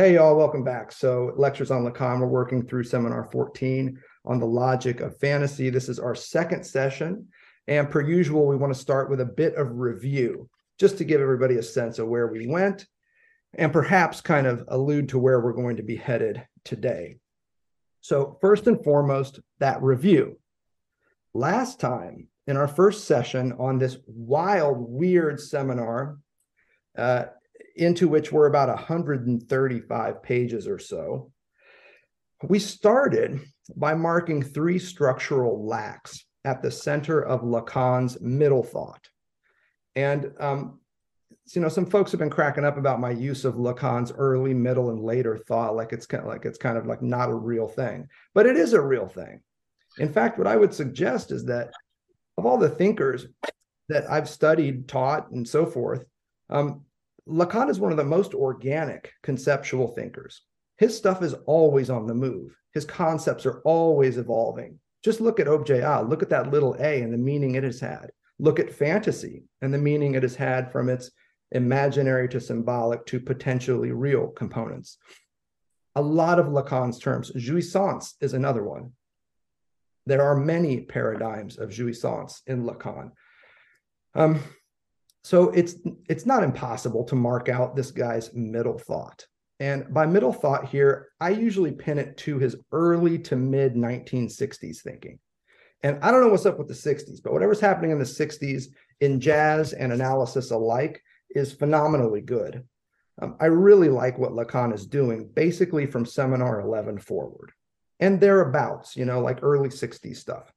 Hey, y'all, welcome back. So, Lectures on Lacan, we're working through seminar 14 on the logic of fantasy. This is our second session. And per usual, we want to start with a bit of review just to give everybody a sense of where we went and perhaps kind of allude to where we're going to be headed today. So, first and foremost, that review. Last time in our first session on this wild, weird seminar, uh, into which were about 135 pages or so. We started by marking three structural lacks at the center of Lacan's middle thought. And um, you know, some folks have been cracking up about my use of Lacan's early, middle, and later thought, like it's kind of like it's kind of like not a real thing, but it is a real thing. In fact, what I would suggest is that of all the thinkers that I've studied, taught, and so forth, um, Lacan is one of the most organic conceptual thinkers. His stuff is always on the move. His concepts are always evolving. Just look at objet A, look at that little a and the meaning it has had. Look at fantasy and the meaning it has had from its imaginary to symbolic to potentially real components. A lot of Lacan's terms, jouissance is another one. There are many paradigms of jouissance in Lacan. Um, so it's it's not impossible to mark out this guy's middle thought. And by middle thought here, I usually pin it to his early to mid 1960s thinking. And I don't know what's up with the 60s, but whatever's happening in the 60s in jazz and analysis alike is phenomenally good. Um, I really like what Lacan is doing, basically from seminar 11 forward and thereabouts, you know, like early 60s stuff.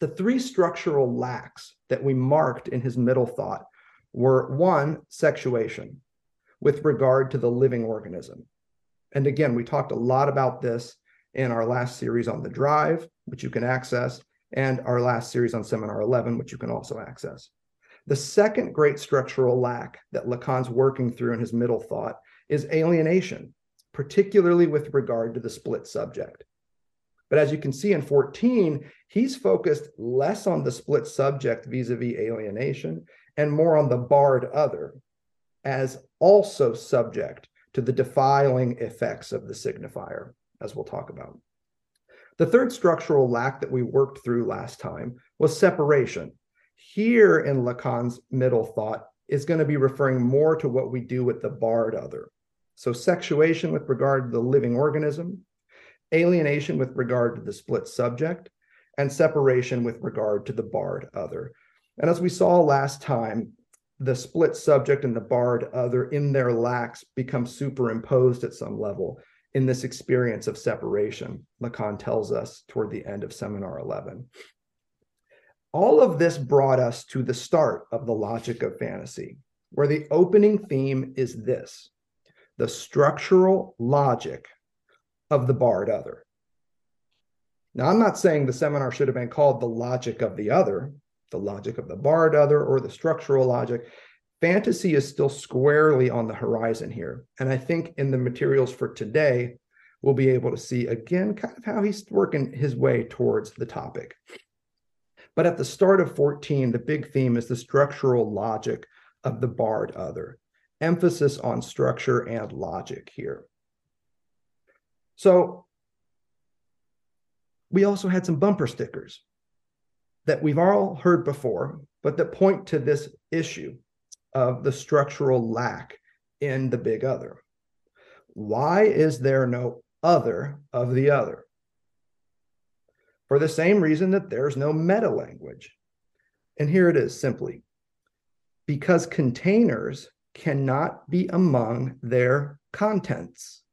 The three structural lacks that we marked in his middle thought were one, sexuation with regard to the living organism. And again, we talked a lot about this in our last series on the drive, which you can access, and our last series on seminar 11, which you can also access. The second great structural lack that Lacan's working through in his middle thought is alienation, particularly with regard to the split subject. But as you can see in 14, he's focused less on the split subject vis a vis alienation and more on the barred other as also subject to the defiling effects of the signifier, as we'll talk about. The third structural lack that we worked through last time was separation. Here in Lacan's middle thought is going to be referring more to what we do with the barred other. So, sexuation with regard to the living organism, alienation with regard to the split subject, and separation with regard to the barred other. And as we saw last time, the split subject and the barred other in their lacks become superimposed at some level in this experience of separation, Lacan tells us toward the end of seminar 11. All of this brought us to the start of the logic of fantasy, where the opening theme is this the structural logic of the barred other. Now, I'm not saying the seminar should have been called the logic of the other, the logic of the barred other or the structural logic. Fantasy is still squarely on the horizon here. And I think in the materials for today, we'll be able to see again kind of how he's working his way towards the topic. But at the start of 14, the big theme is the structural logic of the barred other, emphasis on structure and logic here. So we also had some bumper stickers that we've all heard before, but that point to this issue of the structural lack in the big other. Why is there no other of the other? For the same reason that there's no meta language. And here it is simply because containers cannot be among their contents.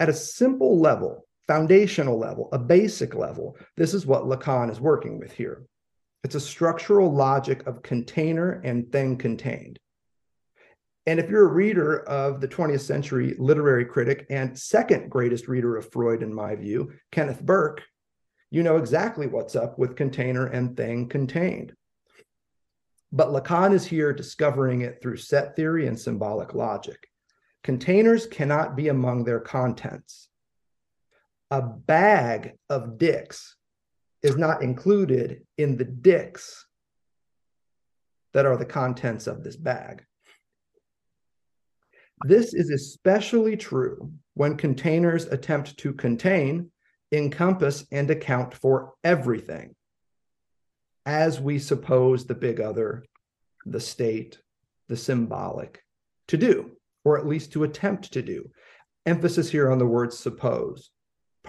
At a simple level, foundational level, a basic level, this is what Lacan is working with here. It's a structural logic of container and thing contained. And if you're a reader of the 20th century literary critic and second greatest reader of Freud, in my view, Kenneth Burke, you know exactly what's up with container and thing contained. But Lacan is here discovering it through set theory and symbolic logic. Containers cannot be among their contents. A bag of dicks is not included in the dicks that are the contents of this bag. This is especially true when containers attempt to contain, encompass, and account for everything, as we suppose the big other, the state, the symbolic, to do, or at least to attempt to do. Emphasis here on the word suppose.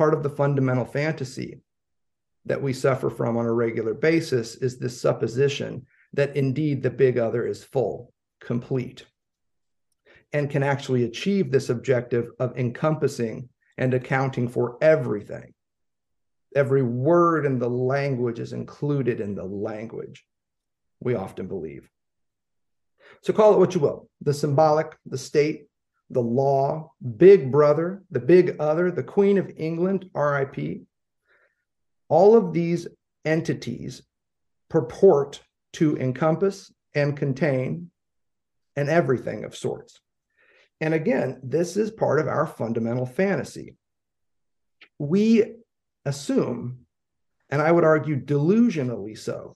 Part of the fundamental fantasy that we suffer from on a regular basis is this supposition that indeed the big other is full, complete and can actually achieve this objective of encompassing and accounting for everything. Every word in the language is included in the language, we often believe. So call it what you will the symbolic, the state, the law, big brother, the big other, the Queen of England, RIP. All of these entities purport to encompass and contain an everything of sorts. And again, this is part of our fundamental fantasy. We assume, and I would argue delusionally so,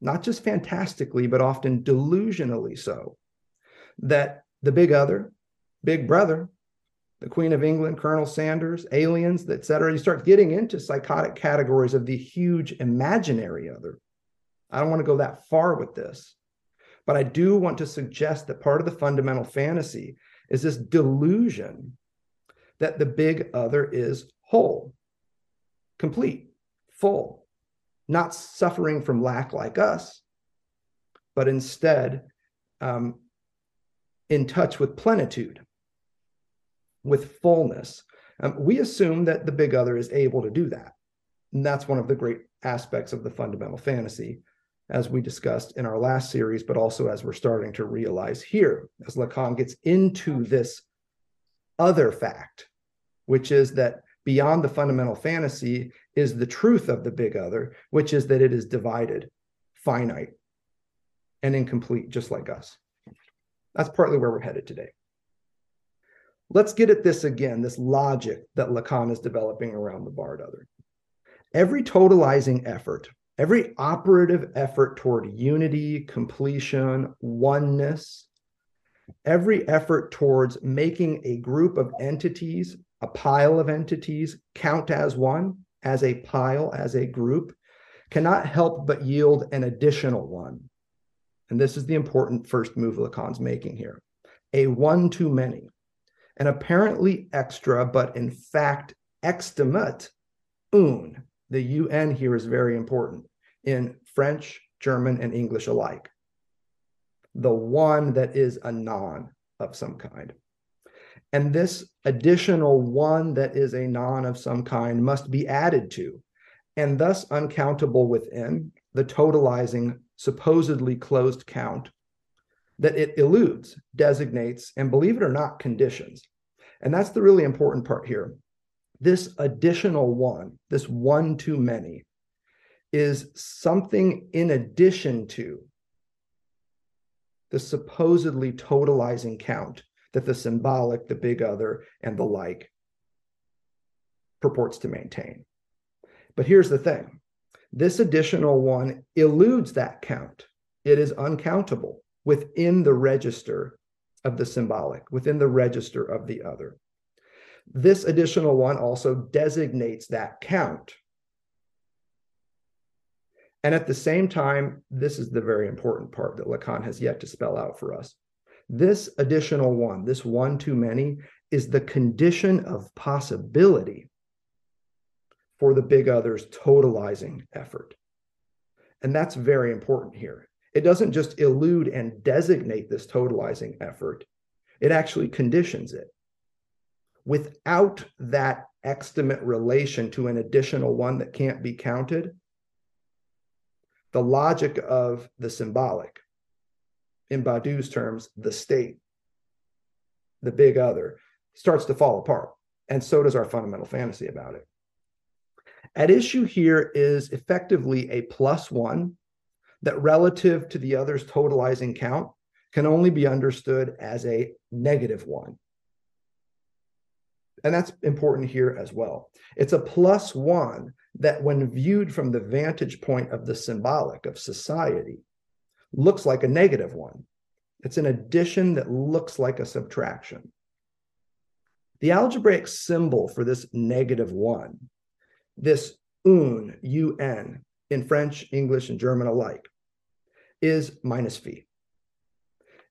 not just fantastically, but often delusionally so, that the big other, big brother, the Queen of England, Colonel Sanders, aliens, et cetera, you start getting into psychotic categories of the huge imaginary other. I don't want to go that far with this, but I do want to suggest that part of the fundamental fantasy is this delusion that the big other is whole, complete, full, not suffering from lack like us, but instead um, in touch with plenitude, with fullness. Um, we assume that the big other is able to do that. And that's one of the great aspects of the fundamental fantasy as we discussed in our last series, but also as we're starting to realize here, as Lacan gets into this other fact, which is that beyond the fundamental fantasy is the truth of the big other, which is that it is divided, finite, and incomplete, just like us. That's partly where we're headed today. Let's get at this again this logic that Lacan is developing around the barred other. Every totalizing effort every operative effort toward unity, completion, oneness, every effort towards making a group of entities, a pile of entities, count as one, as a pile, as a group, cannot help but yield an additional one. And this is the important first move Lacan's making here a one too many, an apparently extra, but in fact extimate un, the UN here is very important in French, German, and English alike. The one that is a non of some kind. And this additional one that is a non of some kind must be added to, and thus uncountable within the totalizing, supposedly closed count that it eludes, designates, and believe it or not, conditions. And that's the really important part here. This additional one, this one too many, is something in addition to the supposedly totalizing count that the symbolic, the big other, and the like purports to maintain. But here's the thing. This additional one eludes that count, it is uncountable within the register of the symbolic, within the register of the other. This additional one also designates that count. And at the same time, this is the very important part that Lacan has yet to spell out for us. This additional one, this one too many, is the condition of possibility for the big other's totalizing effort. And that's very important here. It doesn't just elude and designate this totalizing effort, it actually conditions it without that extimate relation to an additional one that can't be counted, the logic of the symbolic, in Badiou's terms, the state, the big other, starts to fall apart. And so does our fundamental fantasy about it. At issue here is effectively a plus one that relative to the other's totalizing count can only be understood as a negative one. And that's important here as well. It's a plus one that, when viewed from the vantage point of the symbolic of society, looks like a negative one. It's an addition that looks like a subtraction. The algebraic symbol for this negative one, this un, un, in French, English, and German alike, is minus phi.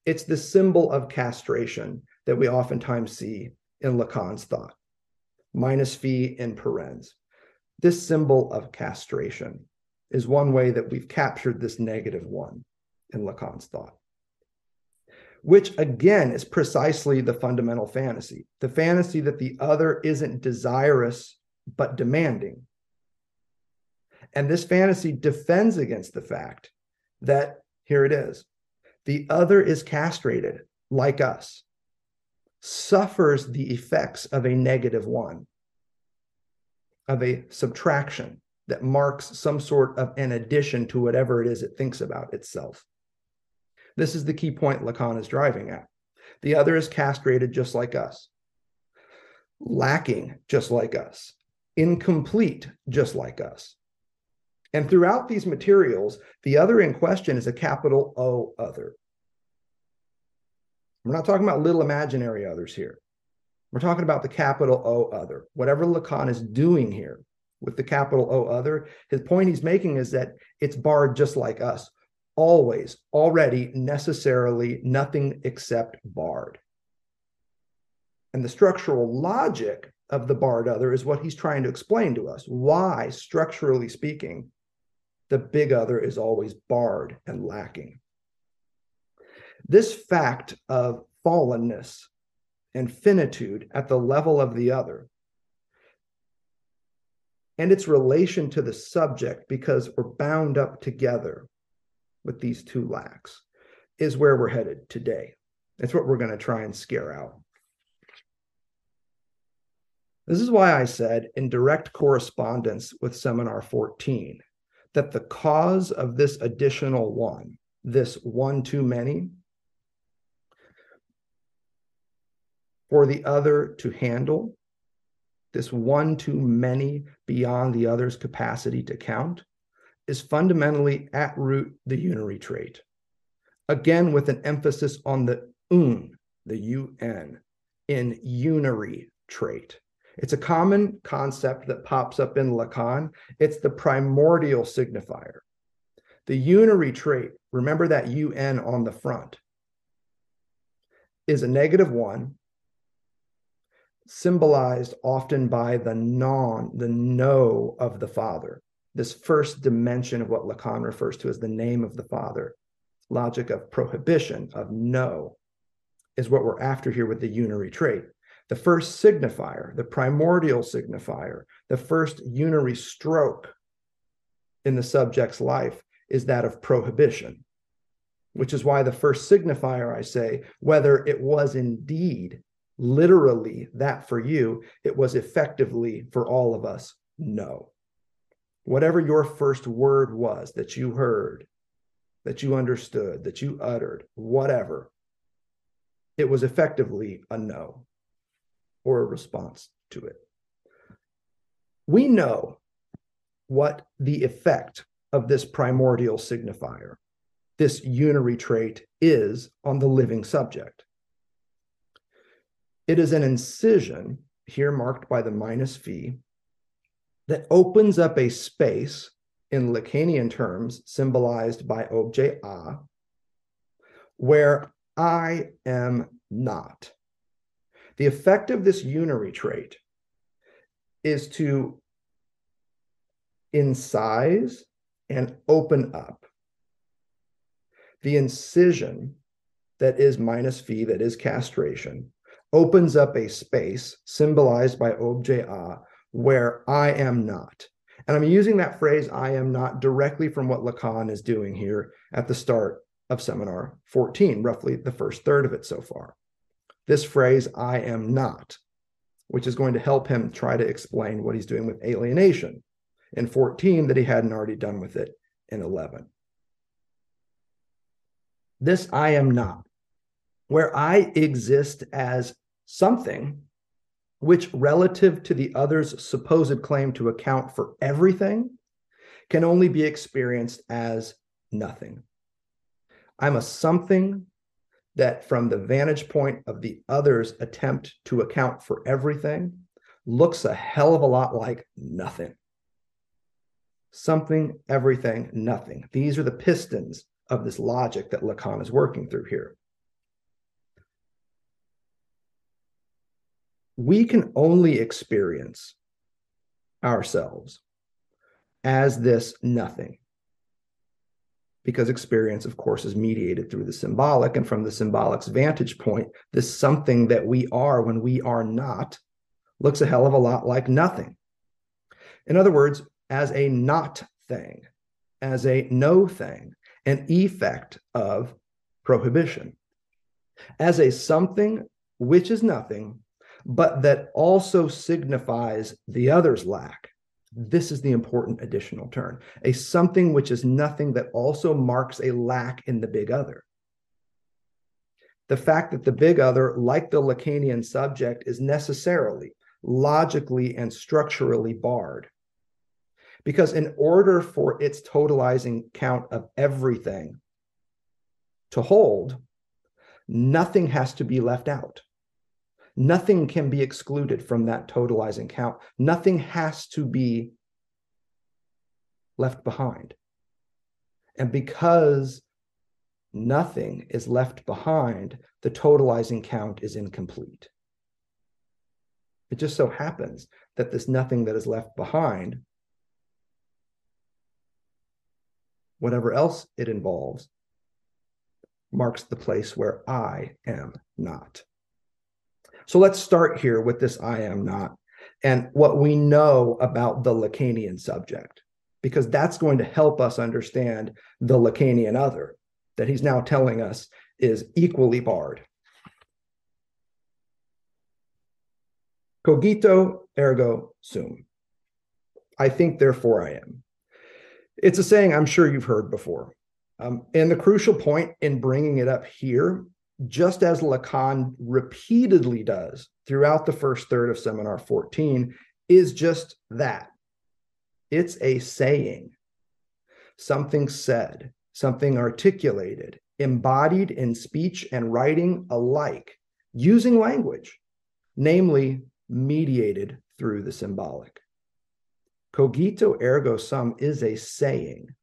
It's the symbol of castration that we oftentimes see in Lacan's thought, minus phi in parens. This symbol of castration is one way that we've captured this negative one in Lacan's thought, which again is precisely the fundamental fantasy the fantasy that the other isn't desirous but demanding. And this fantasy defends against the fact that here it is the other is castrated like us, suffers the effects of a negative one, of a subtraction that marks some sort of an addition to whatever it is it thinks about itself. This is the key point Lacan is driving at. The other is castrated just like us, lacking just like us, incomplete just like us. And throughout these materials, the other in question is a capital O other. We're not talking about little imaginary others here. We're talking about the capital O other. Whatever Lacan is doing here with the capital O other, his point he's making is that it's barred just like us, always, already, necessarily, nothing except barred. And the structural logic of the barred other is what he's trying to explain to us. Why, structurally speaking, the big other is always barred and lacking. This fact of fallenness and finitude at the level of the other and its relation to the subject, because we're bound up together with these two lacks, is where we're headed today. That's what we're going to try and scare out. This is why I said in direct correspondence with seminar 14 that the cause of this additional one, this one too many, for the other to handle, this one too many beyond the other's capacity to count, is fundamentally at root the unary trait. Again, with an emphasis on the un, the un, in unary trait. It's a common concept that pops up in Lacan. It's the primordial signifier. The unary trait, remember that UN on the front, is a negative one, symbolized often by the non, the no of the Father. This first dimension of what Lacan refers to as the name of the Father, logic of prohibition, of no, is what we're after here with the unary trait. The first signifier, the primordial signifier, the first unary stroke in the subject's life is that of prohibition, which is why the first signifier, I say, whether it was indeed literally that for you, it was effectively for all of us, no. Whatever your first word was that you heard, that you understood, that you uttered, whatever, it was effectively a no or a response to it. We know what the effect of this primordial signifier, this unary trait, is on the living subject. It is an incision, here marked by the minus phi, that opens up a space in Lacanian terms, symbolized by objet a, where I am not. The effect of this unary trait is to incise and open up. The incision that is minus phi, that is castration, opens up a space symbolized by objet a where I am not. And I'm using that phrase, I am not, directly from what Lacan is doing here at the start of seminar 14, roughly the first third of it so far. This phrase, I am not, which is going to help him try to explain what he's doing with alienation in 14 that he hadn't already done with it in 11. This I am not, where I exist as something which, relative to the other's supposed claim to account for everything, can only be experienced as nothing. I'm a something that, from the vantage point of the other's attempt to account for everything, looks a hell of a lot like nothing. Something, everything, nothing. These are the pistons of this logic that Lacan is working through here. we can only experience ourselves as this nothing. Because experience, of course, is mediated through the symbolic. And from the symbolic's vantage point, this something that we are when we are not looks a hell of a lot like nothing. In other words, as a not thing, as a no thing, an effect of prohibition. As a something which is nothing, but that also signifies the other's lack. This is the important additional turn a something which is nothing that also marks a lack in the big other. The fact that the big other, like the Lacanian subject, is necessarily, logically, and structurally barred. Because in order for its totalizing count of everything to hold, nothing has to be left out. Nothing can be excluded from that totalizing count. Nothing has to be left behind. And because nothing is left behind, the totalizing count is incomplete. It just so happens that this nothing that is left behind, whatever else it involves, marks the place where I am not. So let's start here with this I am not and what we know about the Lacanian subject, because that's going to help us understand the Lacanian other that he's now telling us is equally barred. Cogito ergo sum. I think, therefore I am. It's a saying I'm sure you've heard before. Um, and the crucial point in bringing it up here just as Lacan repeatedly does throughout the first third of seminar 14, is just that. It's a saying, something said, something articulated, embodied in speech and writing alike, using language, namely mediated through the symbolic. Cogito ergo sum is a saying.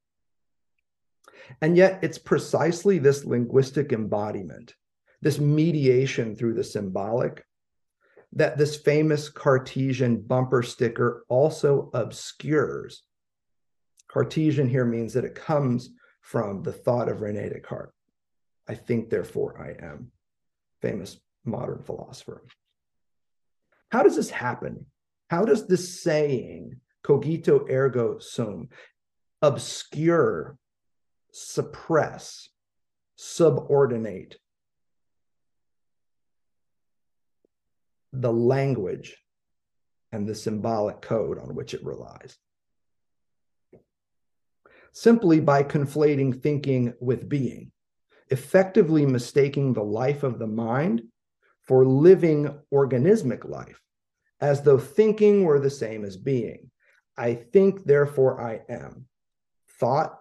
And yet, it's precisely this linguistic embodiment this mediation through the symbolic, that this famous Cartesian bumper sticker also obscures. Cartesian here means that it comes from the thought of Rene Descartes. I think, therefore, I am. Famous modern philosopher. How does this happen? How does this saying, cogito ergo sum, obscure, suppress, subordinate the language and the symbolic code on which it relies. Simply by conflating thinking with being, effectively mistaking the life of the mind for living organismic life, as though thinking were the same as being. I think, therefore I am. Thought,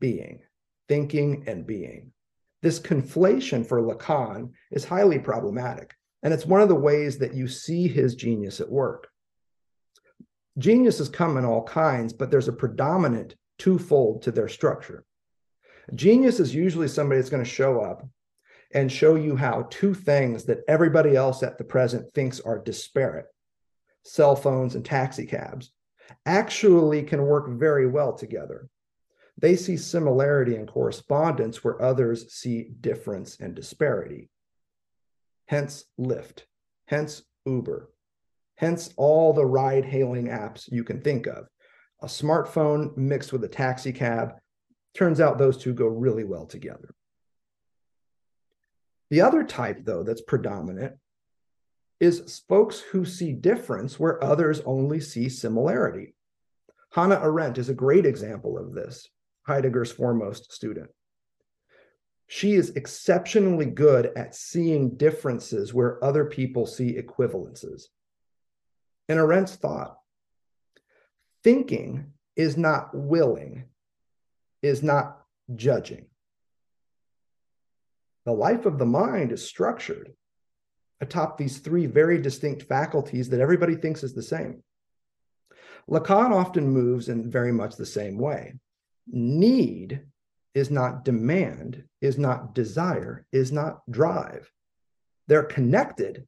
being, thinking, and being. This conflation for Lacan is highly problematic and it's one of the ways that you see his genius at work. Geniuses come in all kinds, but there's a predominant twofold to their structure. Genius is usually somebody that's going to show up and show you how two things that everybody else at the present thinks are disparate cell phones and taxi cabs actually can work very well together. They see similarity and correspondence where others see difference and disparity hence Lyft, hence Uber, hence all the ride hailing apps you can think of. A smartphone mixed with a taxi cab. Turns out those two go really well together. The other type, though, that's predominant is folks who see difference where others only see similarity. Hannah Arendt is a great example of this, Heidegger's foremost student. She is exceptionally good at seeing differences where other people see equivalences. In Arendt's thought, thinking is not willing, is not judging. The life of the mind is structured atop these three very distinct faculties that everybody thinks is the same. Lacan often moves in very much the same way. Need is not demand, is not desire, is not drive. They're connected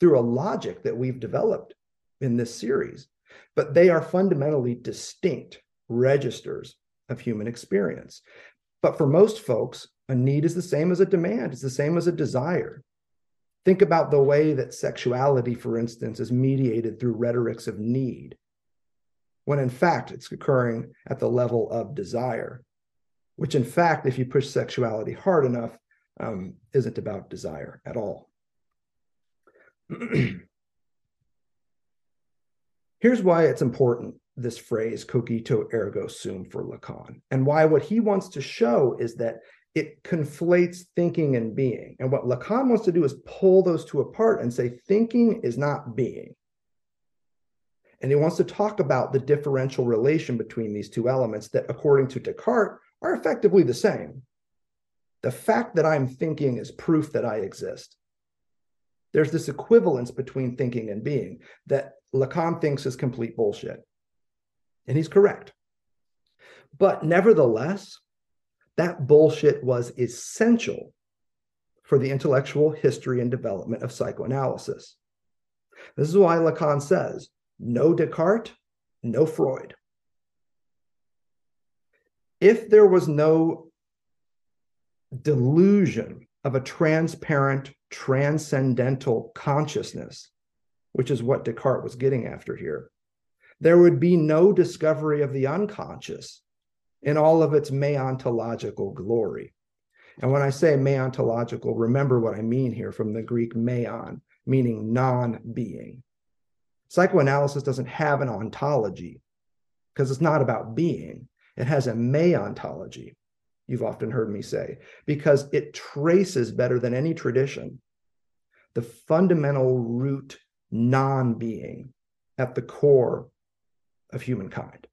through a logic that we've developed in this series, but they are fundamentally distinct registers of human experience. But for most folks, a need is the same as a demand, it's the same as a desire. Think about the way that sexuality, for instance, is mediated through rhetorics of need, when in fact it's occurring at the level of desire, which in fact, if you push sexuality hard enough, um, isn't about desire at all. Here's why it's important this phrase cogito ergo sum for Lacan, and why what he wants to show is that it conflates thinking and being. And what Lacan wants to do is pull those two apart and say thinking is not being. And he wants to talk about the differential relation between these two elements that, according to Descartes, are effectively the same. The fact that I'm thinking is proof that I exist. There's this equivalence between thinking and being that Lacan thinks is complete bullshit. And he's correct. But nevertheless, that bullshit was essential for the intellectual history and development of psychoanalysis. This is why Lacan says no Descartes, no Freud. If there was no delusion of a transparent, transcendental consciousness, which is what Descartes was getting after here, there would be no discovery of the unconscious in all of its meontological glory. And when I say meontological, remember what I mean here from the Greek meon, meaning non being. Psychoanalysis doesn't have an ontology because it's not about being, it has a meontology, you've often heard me say, because it traces better than any tradition the fundamental root non being at the core of humankind.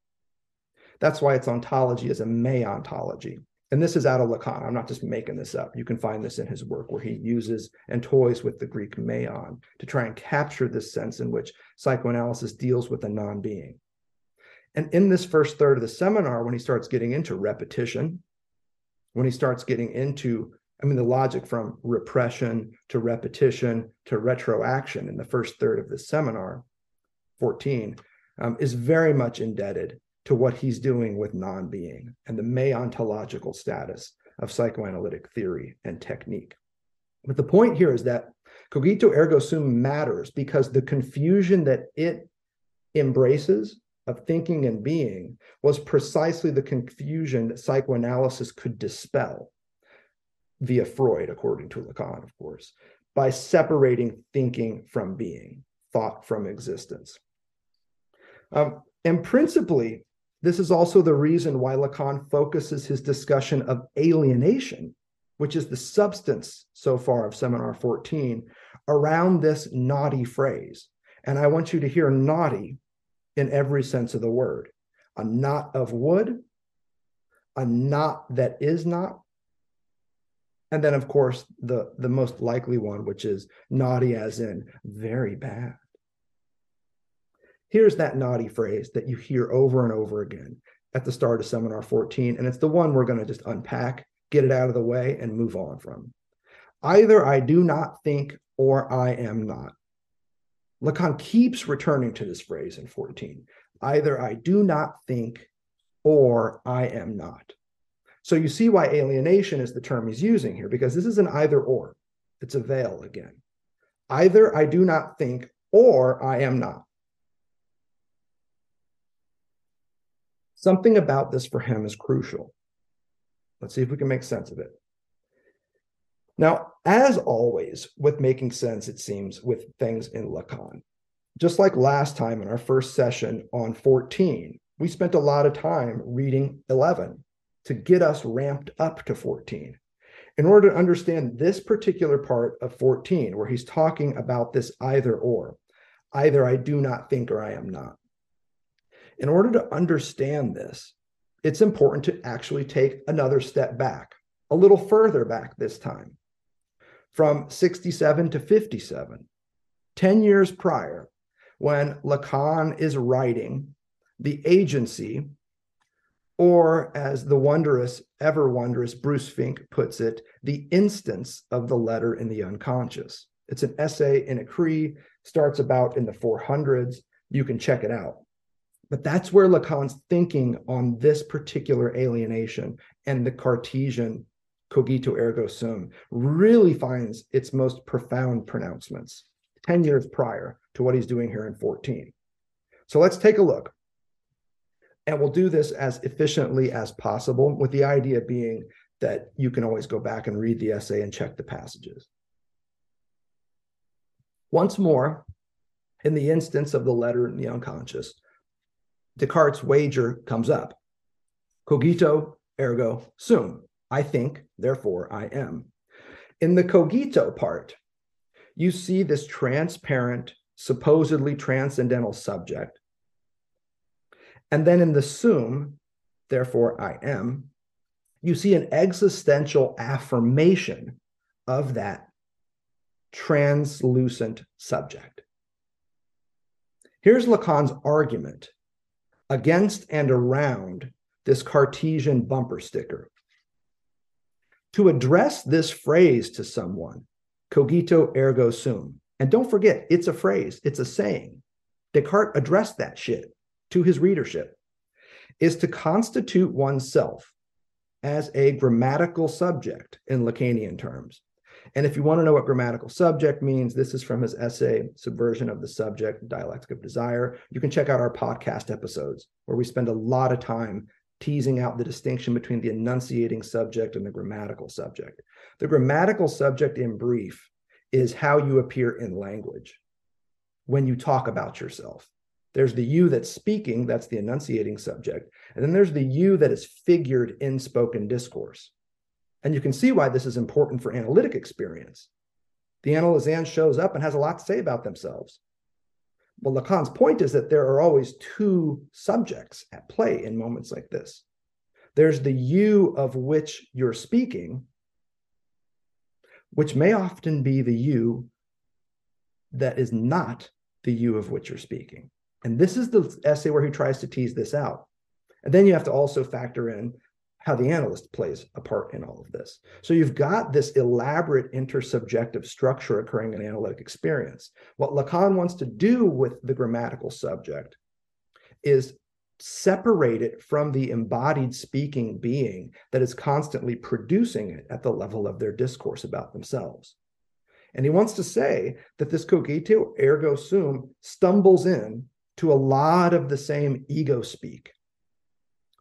That's why its ontology is a meontology. And this is out of Lacan. I'm not just making this up. You can find this in his work where he uses and toys with the Greek meon to try and capture this sense in which psychoanalysis deals with a non being. And in this first third of the seminar, when he starts getting into repetition, when he starts getting into, I mean, the logic from repression to repetition to retroaction in the first third of the seminar, 14, um, is very much indebted to what he's doing with non being and the meontological status of psychoanalytic theory and technique. But the point here is that cogito ergo sum matters because the confusion that it embraces of thinking and being was precisely the confusion that psychoanalysis could dispel via Freud, according to Lacan, of course, by separating thinking from being, thought from existence. Um, and principally, this is also the reason why Lacan focuses his discussion of alienation, which is the substance so far of Seminar 14, around this naughty phrase. And I want you to hear naughty in every sense of the word a knot of wood, a knot that is not, and then, of course, the, the most likely one, which is naughty as in very bad. Here's that naughty phrase that you hear over and over again at the start of seminar 14. And it's the one we're going to just unpack, get it out of the way, and move on from. Either I do not think or I am not. Lacan keeps returning to this phrase in 14. Either I do not think or I am not. So you see why alienation is the term he's using here, because this is an either or. It's a vel again. Either I do not think or I am not. Something about this for him is crucial. Let's see if we can make sense of it. Now, as always, with making sense, it seems, with things in Lacan, just like last time in our first session on 14, we spent a lot of time reading 11 to get us ramped up to 14. In order to understand this particular part of 14, where he's talking about this either or, either I do not think or I am not. In order to understand this, it's important to actually take another step back, a little further back this time, from 67 to 57, 10 years prior, when Lacan is writing The Agency, or as the wondrous, ever wondrous Bruce Fink puts it, the instance of the letter in the unconscious. It's an essay in Écrits, starts about in the 400s. You can check it out. But that's where Lacan's thinking on this particular alienation and the Cartesian cogito ergo sum really finds its most profound pronouncements 10 years prior to what he's doing here in 14. So let's take a look. And we'll do this as efficiently as possible, with the idea being that you can always go back and read the essay and check the passages. Once more, in the instance of the letter in the unconscious, Descartes' wager comes up. Cogito, ergo sum. I think, therefore I am. In the cogito part, you see this transparent, supposedly transcendental subject. And then in the sum, therefore I am, you see an existential affirmation of that translucent subject. Here's Lacan's argument against and around this Cartesian bumper sticker. To address this phrase to someone, cogito ergo sum, and don't forget, it's a phrase, it's a saying. Descartes addressed that shit to his readership, is to constitute oneself as a grammatical subject in Lacanian terms. And if you want to know what grammatical subject means, this is from his essay, Subversion of the Subject, Dialectic of Desire. You can check out our podcast episodes where we spend a lot of time teasing out the distinction between the enunciating subject and the grammatical subject. The grammatical subject, in brief, is how you appear in language when you talk about yourself. There's the you that's speaking, that's the enunciating subject. And then there's the you that is figured in spoken discourse. And you can see why this is important for analytic experience. The analysand shows up and has a lot to say about themselves. Well, Lacan's point is that there are always two subjects at play in moments like this. There's the you of which you're speaking, which may often be the you that is not the you of which you're speaking. And this is the essay where he tries to tease this out. And then you have to also factor in how the analyst plays a part in all of this. So you've got this elaborate intersubjective structure occurring in analytic experience. What Lacan wants to do with the grammatical subject is separate it from the embodied speaking being that is constantly producing it at the level of their discourse about themselves. And he wants to say that this cogito ergo sum stumbles in to a lot of the same ego speak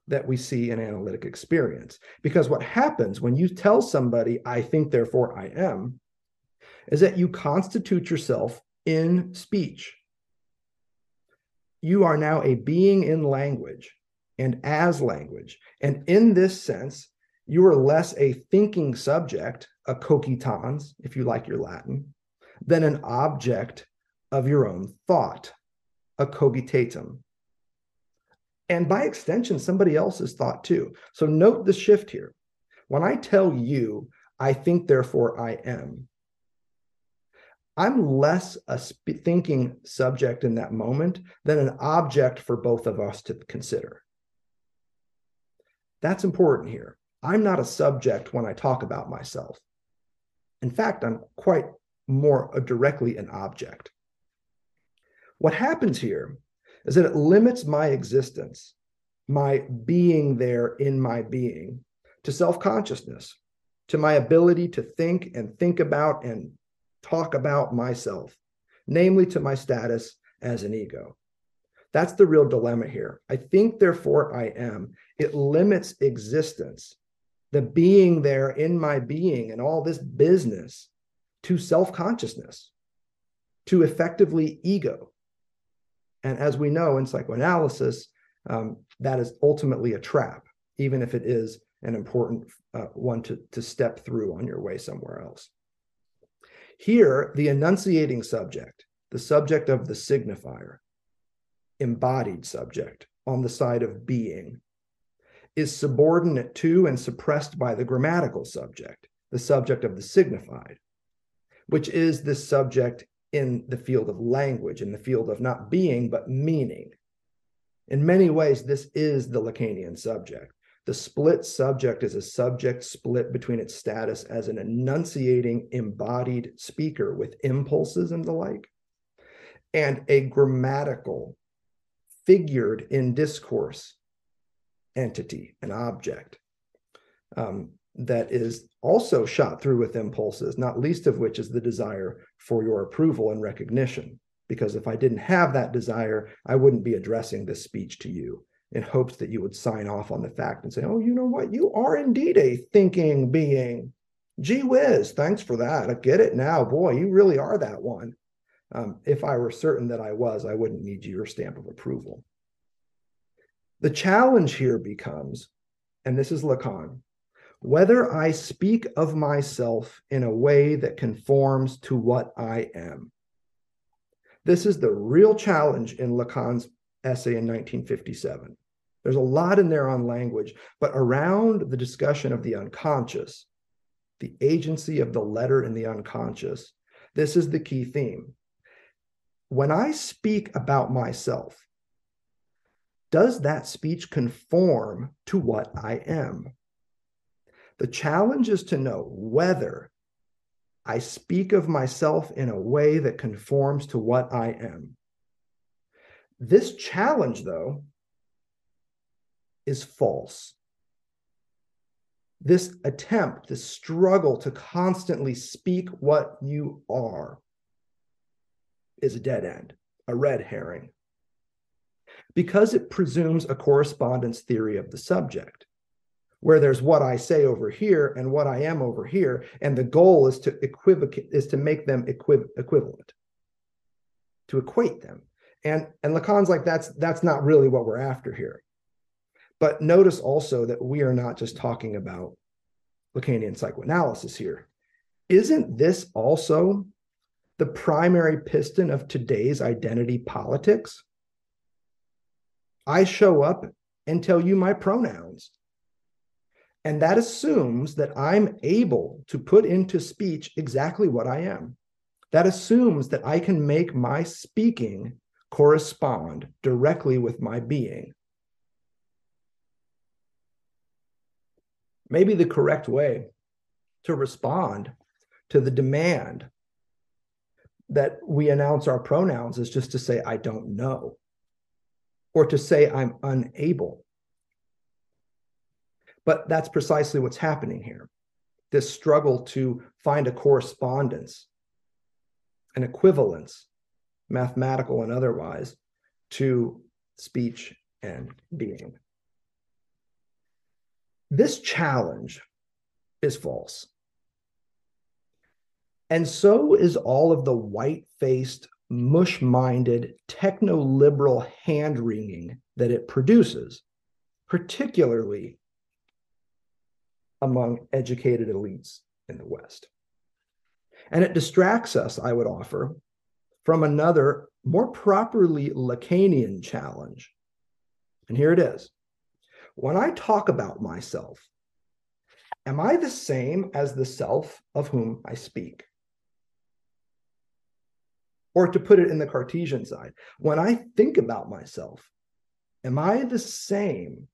that we see in analytic experience. Because what happens when you tell somebody, I think, therefore I am, is that you constitute yourself in speech. You are now a being in language and as language. And in this sense, you are less a thinking subject, a cogitans, if you like your Latin, than an object of your own thought, a cogitatum and by extension, somebody else's thought too. So note the shift here. When I tell you, I think, therefore I am, I'm less a sp- thinking subject in that moment than an object for both of us to consider. That's important here. I'm not a subject when I talk about myself. In fact, I'm quite more directly an object. What happens here is that it limits my existence, my being there in my being, to self consciousness, to my ability to think and think about and talk about myself, namely to my status as an ego. That's the real dilemma here. I think, therefore, I am. It limits existence the being there in my being and all this business to self consciousness, to effectively ego. And as we know in psychoanalysis, um, that is ultimately a trap, even if it is an important uh, one to, to step through on your way somewhere else. Here, the enunciating subject, the subject of the signifier, embodied subject on the side of being, is subordinate to and suppressed by the grammatical subject, the subject of the signified, which is this subject in the field of language, in the field of not being, but meaning. In many ways, this is the Lacanian subject. The split subject is a subject split between its status as an enunciating, embodied speaker with impulses and the like, and a grammatical, figured in discourse entity, an object um, that is also shot through with impulses, not least of which is the desire for your approval and recognition. Because if I didn't have that desire, I wouldn't be addressing this speech to you in hopes that you would sign off on the fact and say, oh, you know what? You are indeed a thinking being. Gee whiz, thanks for that. I get it now. Boy, you really are that one. Um, if I were certain that I was, I wouldn't need your stamp of approval. The challenge here becomes, and this is Lacan, whether I speak of myself in a way that conforms to what I am. This is the real challenge in Lacan's essay in 1957. There's a lot in there on language, but around the discussion of the unconscious, the agency of the letter in the unconscious, this is the key theme. When I speak about myself, does that speech conform to what I am? The challenge is to know whether I speak of myself in a way that conforms to what I am. This challenge, though, is false. This attempt, this struggle to constantly speak what you are, is a dead end, a red herring, because it presumes a correspondence theory of the subject, where there's what I say over here and what I am over here, and the goal is to equivocate, is to make them equiv- equivalent, to equate them. And, and Lacan's like, that's, that's not really what we're after here. But notice also that we are not just talking about Lacanian psychoanalysis here. Isn't this also the primary piston of today's identity politics? I show up and tell you my pronouns. And that assumes that I'm able to put into speech exactly what I am. That assumes that I can make my speaking correspond directly with my being. Maybe the correct way to respond to the demand that we announce our pronouns is just to say, I don't know, or to say, I'm unable. But that's precisely what's happening here this struggle to find a correspondence, an equivalence mathematical and otherwise, to speech and being. This challenge is false. And so is all of the white faced, mush minded, techno liberal hand wringing that it produces, particularly among educated elites in the West. And it distracts us, I would offer, from another, more properly Lacanian challenge. And here it is. When I talk about myself, am I the same as the self of whom I speak? Or to put it in the Cartesian side, when I think about myself, am I the same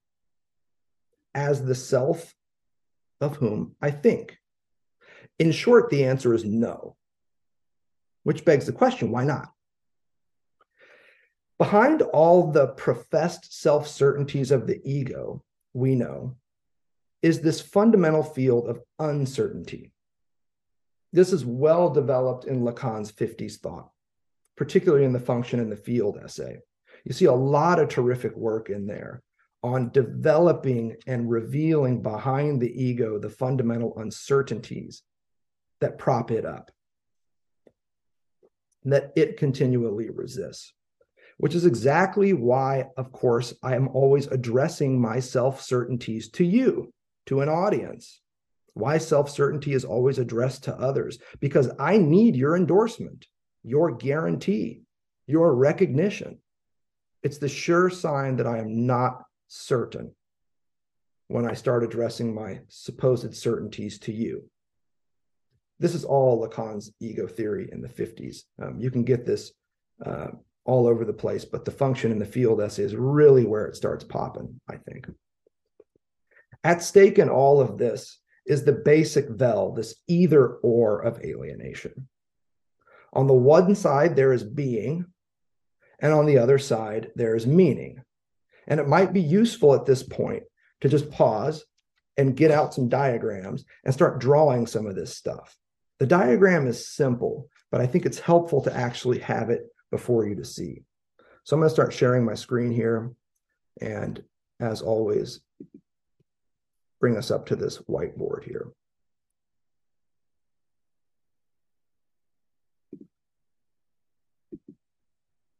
as the self of whom I think? In short, the answer is no which begs the question why not? Behind all the professed self certainties of the ego, we know, is this fundamental field of uncertainty. This is well developed in Lacan's 50s thought, particularly in the function and the field essay. You see a lot of terrific work in there on developing and revealing behind the ego the fundamental uncertainties that prop it up, that it continually resists, which is exactly why, of course, I am always addressing my self certainties to you, to an audience. Why self certainty is always addressed to others, because I need your endorsement, your guarantee, your recognition. It's the sure sign that I am not certain when I start addressing my supposed certainties to you. This is all Lacan's ego theory in the 50s. Um, you can get this uh, all over the place, but the function in the field essay is really where it starts popping, I think. At stake in all of this is the basic vel, this either or of alienation. On the one side, there is being, and on the other side, there is meaning. And it might be useful at this point to just pause and get out some diagrams and start drawing some of this stuff. The diagram is simple, but I think it's helpful to actually have it before you to see. So I'm going to start sharing my screen here. And as always, bring us up to this whiteboard here.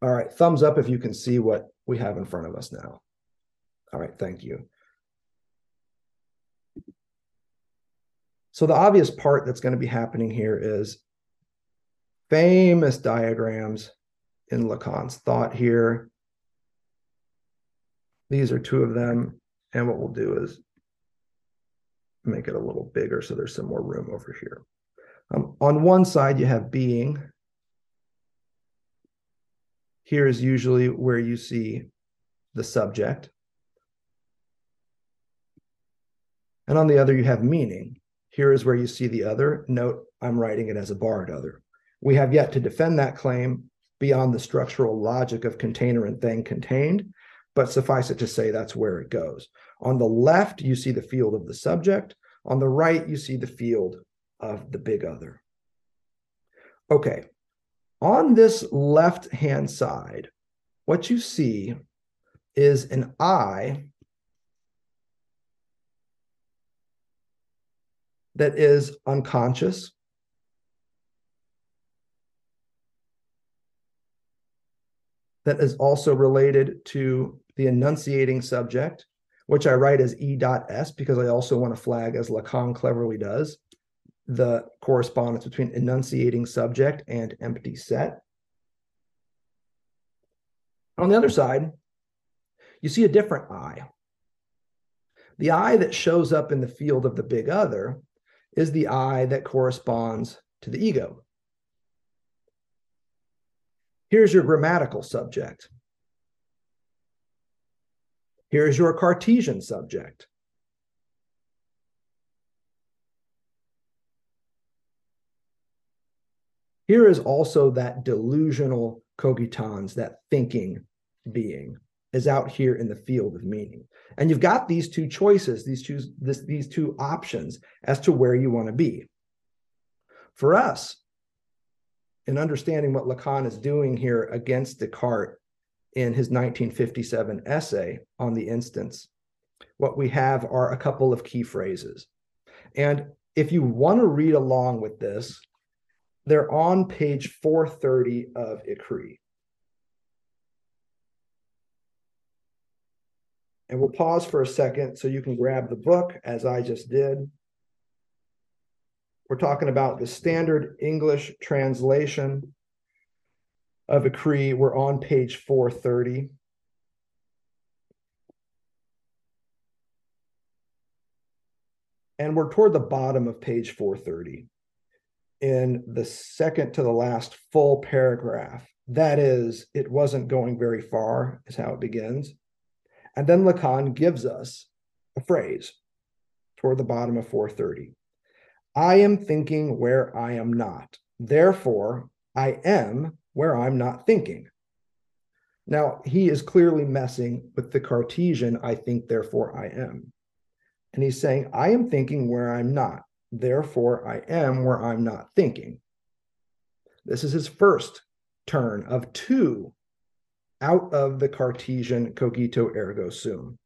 All right, thumbs up if you can see what we have in front of us now. All right, thank you. So the obvious part that's going to be happening here is famous diagrams in Lacan's thought here. These are two of them. And what we'll do is make it a little bigger so there's some more room over here. Um, on one side, you have being. Here is usually where you see the subject. And on the other, you have meaning. Here is where you see the other. Note, I'm writing it as a barred other. We have yet to defend that claim beyond the structural logic of container and thing contained, but suffice it to say that's where it goes. On the left, you see the field of the subject. On the right, you see the field of the big other. Okay, on this left hand side, what you see is an I that is unconscious. That is also related to the enunciating subject, which I write as E.S because I also want to flag, as Lacan cleverly does, the correspondence between enunciating subject and empty set. On the other side, you see a different I. The I that shows up in the field of the big other is the I that corresponds to the ego. Here's your grammatical subject. Here's your Cartesian subject. Here is also that delusional cogitans, that thinking being, is out here in the field of meaning. And you've got these two choices, these two, this, these two options as to where you want to be. For us, in understanding what Lacan is doing here against Descartes in his 1957 essay on the instance, what we have are a couple of key phrases. And if you want to read along with this, they're on page 430 of Écrits. And we'll pause for a second so you can grab the book as I just did. We're talking about the standard English translation of Écrits. We're on page 430. And we're toward the bottom of page 430 in the second to the last full paragraph. That is, it wasn't going very far, is how it begins. And then Lacan gives us a phrase toward the bottom of 430. I am thinking where I am not. Therefore, I am where I'm not thinking. Now, he is clearly messing with the Cartesian, I think, therefore I am. And he's saying, I am thinking where I'm not. Therefore, I am where I'm not thinking. This is his first turn of two out of the Cartesian cogito ergo sum.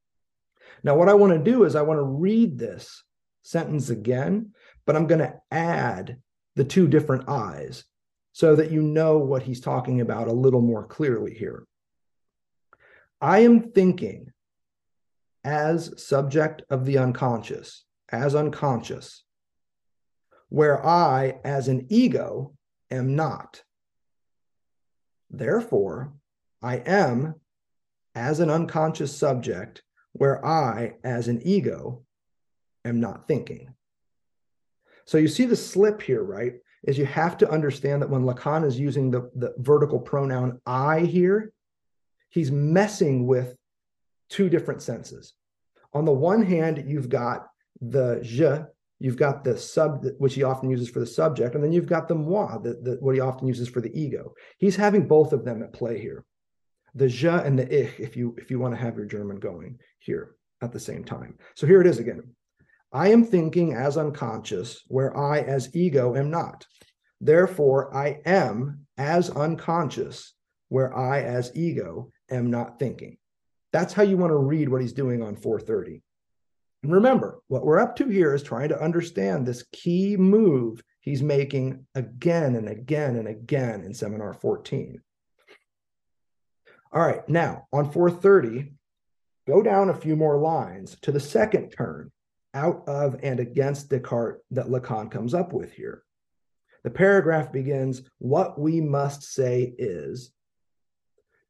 Now, what I want to do is I want to read this sentence again, but I'm going to add the two different I's so that you know what he's talking about a little more clearly here. I am thinking as subject of the unconscious, as unconscious, where I, as an ego, am not. Therefore, I am as an unconscious subject, where I, as an ego, am not thinking. So you see the slip here, right? Is you have to understand that when Lacan is using the, the vertical pronoun I here, he's messing with two different senses. On the one hand, you've got the je, you've got the sub, which he often uses for the subject, and then you've got the moi, the, the, what he often uses for the ego. He's having both of them at play here. The je and the ich, if you if you want to have your German going here at the same time. So here it is again. I am thinking as unconscious, where I as ego am not. Therefore, I am as unconscious, where I as ego am not thinking. That's how you want to read what he's doing on 430. And remember, what we're up to here is trying to understand this key move he's making again and again and again in seminar 14. All right, now on 430, go down a few more lines to the second turn out of and against Descartes that Lacan comes up with here. The paragraph begins, What we must say is,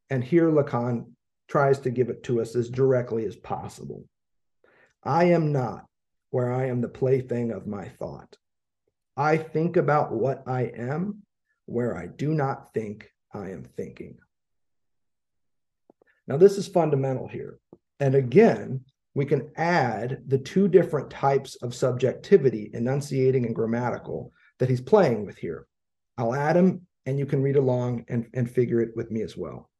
and here Lacan tries to give it to us as directly as possible. I am not where I am the plaything of my thought. I think about what I am where I do not think I am thinking. Now, this is fundamental here. And again, we can add the two different types of subjectivity, enunciating and grammatical, that he's playing with here. I'll add them and you can read along and, and figure it with me as well.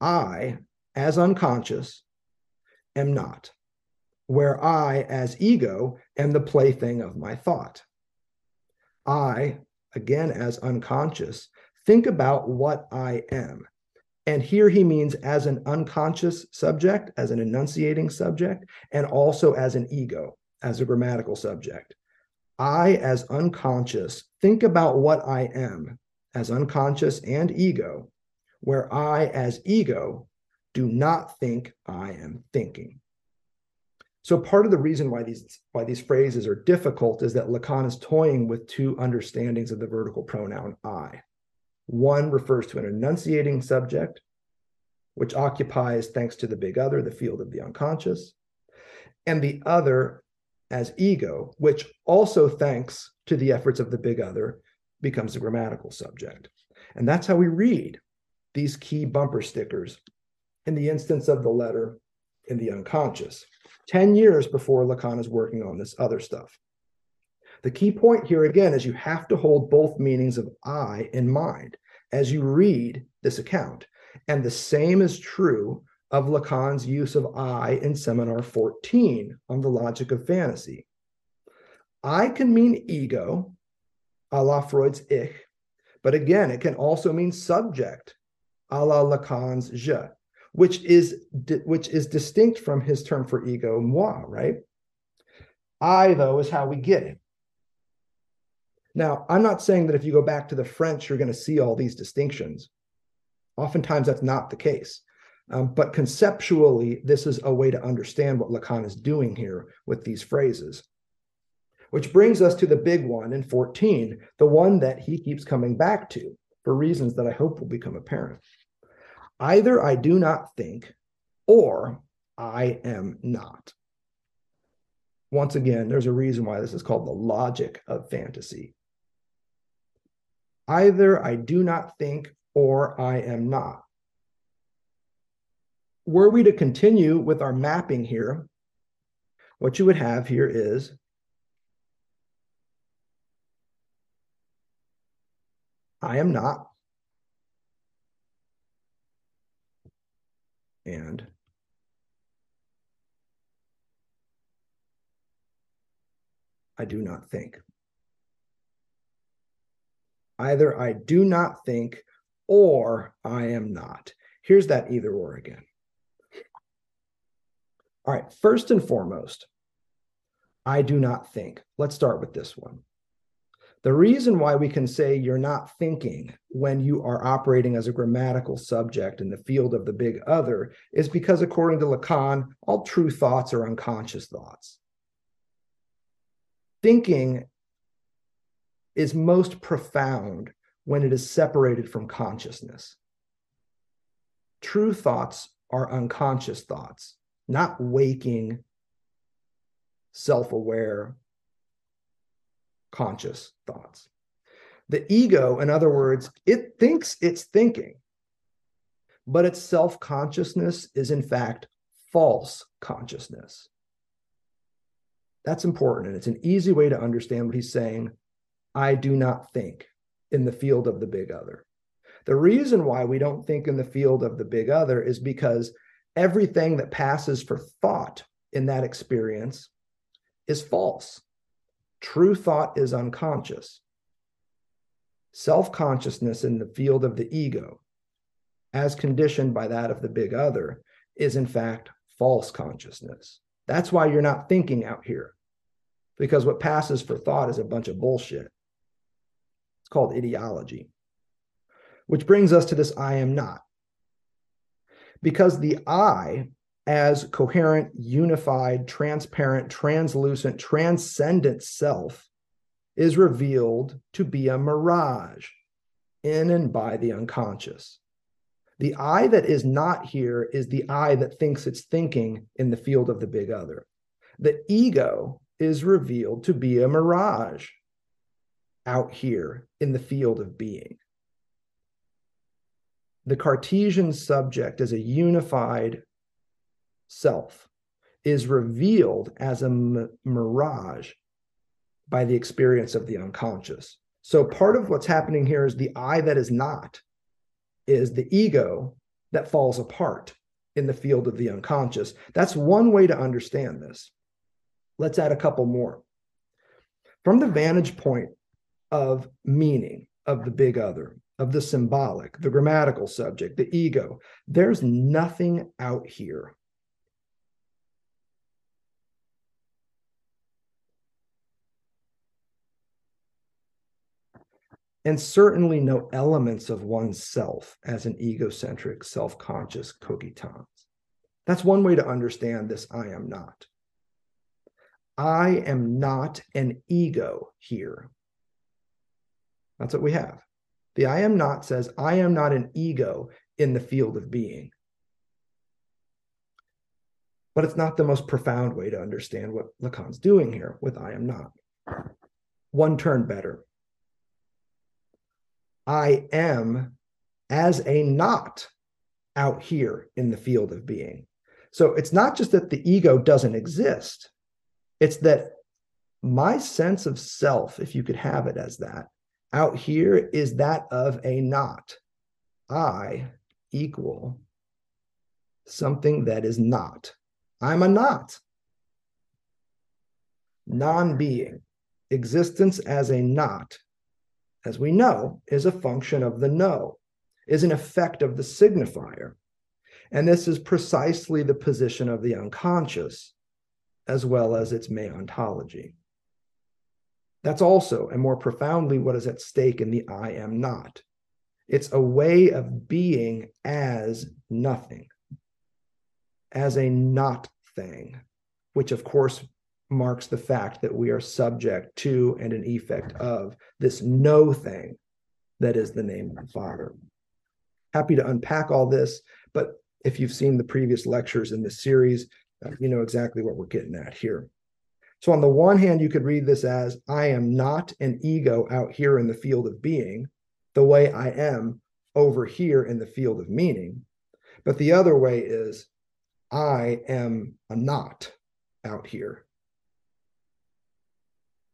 I, as unconscious, am not, where I, as ego, am the plaything of my thought. I, again, as unconscious, think about what I am. And here he means as an unconscious subject, as an enunciating subject, and also as an ego, as a grammatical subject. I, as unconscious, think about what I am, as unconscious and ego, where I, as ego, do not think I am thinking. So part of the reason why these why these phrases are difficult is that Lacan is toying with two understandings of the vertical pronoun I. One refers to an enunciating subject, which occupies, thanks to the big other, the field of the unconscious, and the other as ego, which also, thanks to the efforts of the big other, becomes a grammatical subject. And that's how we read these key bumper stickers in the instance of the letter in the unconscious, 10 years before Lacan is working on this other stuff. The key point here again is you have to hold both meanings of I in mind as you read this account. And the same is true of Lacan's use of I in seminar 14 on the logic of fantasy. I can mean ego, a la Freud's Ich, but again, it can also mean subject, a la Lacan's je, which is, which is distinct from his term for ego, moi, right? I, though, is how we get it. Now, I'm not saying that if you go back to the French, you're going to see all these distinctions. Oftentimes, that's not the case. Um, but conceptually, this is a way to understand what Lacan is doing here with these phrases. Which brings us to the big one in 14, the one that he keeps coming back to for reasons that I hope will become apparent. Either I do not think, or I am not. Once again, there's a reason why this is called the logic of fantasy. Either I do not think or I am not. Were we to continue with our mapping here, what you would have here is I am not. And I do not think. Either I do not think or I am not. Here's that either or again. All right, first and foremost, I do not think. Let's start with this one. The reason why we can say you're not thinking when you are operating as a grammatical subject in the field of the big other is because, according to Lacan, all true thoughts are unconscious thoughts. Thinking is most profound when it is separated from consciousness. True thoughts are unconscious thoughts, not waking, self aware conscious thoughts. The ego, in other words, it thinks it's thinking, but its self consciousness is in fact false consciousness. That's important. And it's an easy way to understand what he's saying. I do not think in the field of the big other. The reason why we don't think in the field of the big other is because everything that passes for thought in that experience is false. True thought is unconscious. Self consciousness in the field of the ego, as conditioned by that of the big other, is in fact false consciousness. That's why you're not thinking out here, because what passes for thought is a bunch of bullshit. It's called ideology. Which brings us to this I am not. Because the I as coherent, unified, transparent, translucent, transcendent self is revealed to be a mirage in and by the unconscious. The I that is not here is the I that thinks it's thinking in the field of the big other. The ego is revealed to be a mirage out here in the field of being. The Cartesian subject is a unified self is revealed as a mirage by the experience of the unconscious. So part of what's happening here is the I that is not, is the ego that falls apart in the field of the unconscious. That's one way to understand this. Let's add a couple more. From the vantage point of meaning of the big other, of the symbolic, the grammatical subject, the ego, there's nothing out here and certainly no elements of oneself as an egocentric, self conscious cogitans. That's one way to understand this I am not. I am not an ego here. That's what we have. The I am not says, I am not an ego in the field of being. But it's not the most profound way to understand what Lacan's doing here with I am not. One turn better. I am as a not out here in the field of being. So it's not just that the ego doesn't exist, it's that my sense of self, if you could have it as that, out here is that of a not. I equal something that is not. I'm a not. Non being, existence as a not as we know, is a function of the no, is an effect of the signifier. And this is precisely the position of the unconscious, as well as its meontology. That's also, and more profoundly, what is at stake in the I am not. It's a way of being as nothing, as a not thing, which of course marks the fact that we are subject to and an effect of this no thing that is the name of the Father. Happy to unpack all this, but if you've seen the previous lectures in this series, uh, you know exactly what we're getting at here. So, on the one hand, you could read this as I am not an ego out here in the field of being, the way I am over here in the field of meaning. But the other way is I am a not out here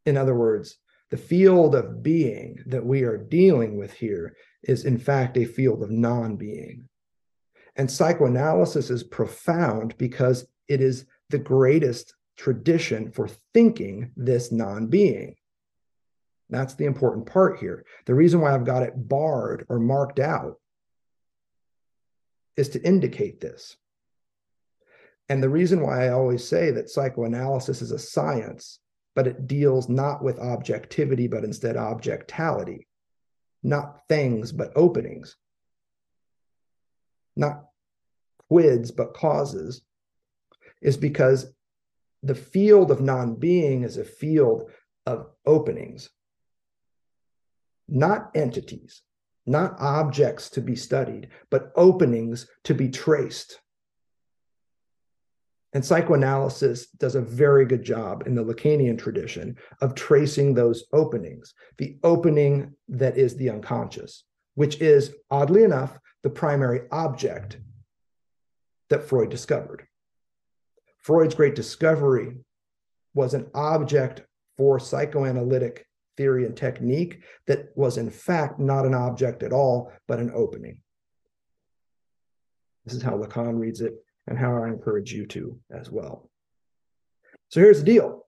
in other words, the field of being that we are dealing with here is, in fact, a field of non being. And psychoanalysis is profound because it is the greatest tradition for thinking this non being. That's the important part here. The reason why I've got it barred or marked out is to indicate this. And the reason why I always say that psychoanalysis is a science, but it deals not with objectivity, but instead objectality, not things, but openings, not quids, but causes, is because the field of non being is a field of openings, not entities, not objects to be studied, but openings to be traced. And psychoanalysis does a very good job in the Lacanian tradition of tracing those openings, the opening that is the unconscious, which is, oddly enough, the primary object that Freud discovered. Freud's great discovery was an object for psychoanalytic theory and technique that was, in fact, not an object at all, but an opening. This is how Lacan reads it and how I encourage you to as well. So here's the deal.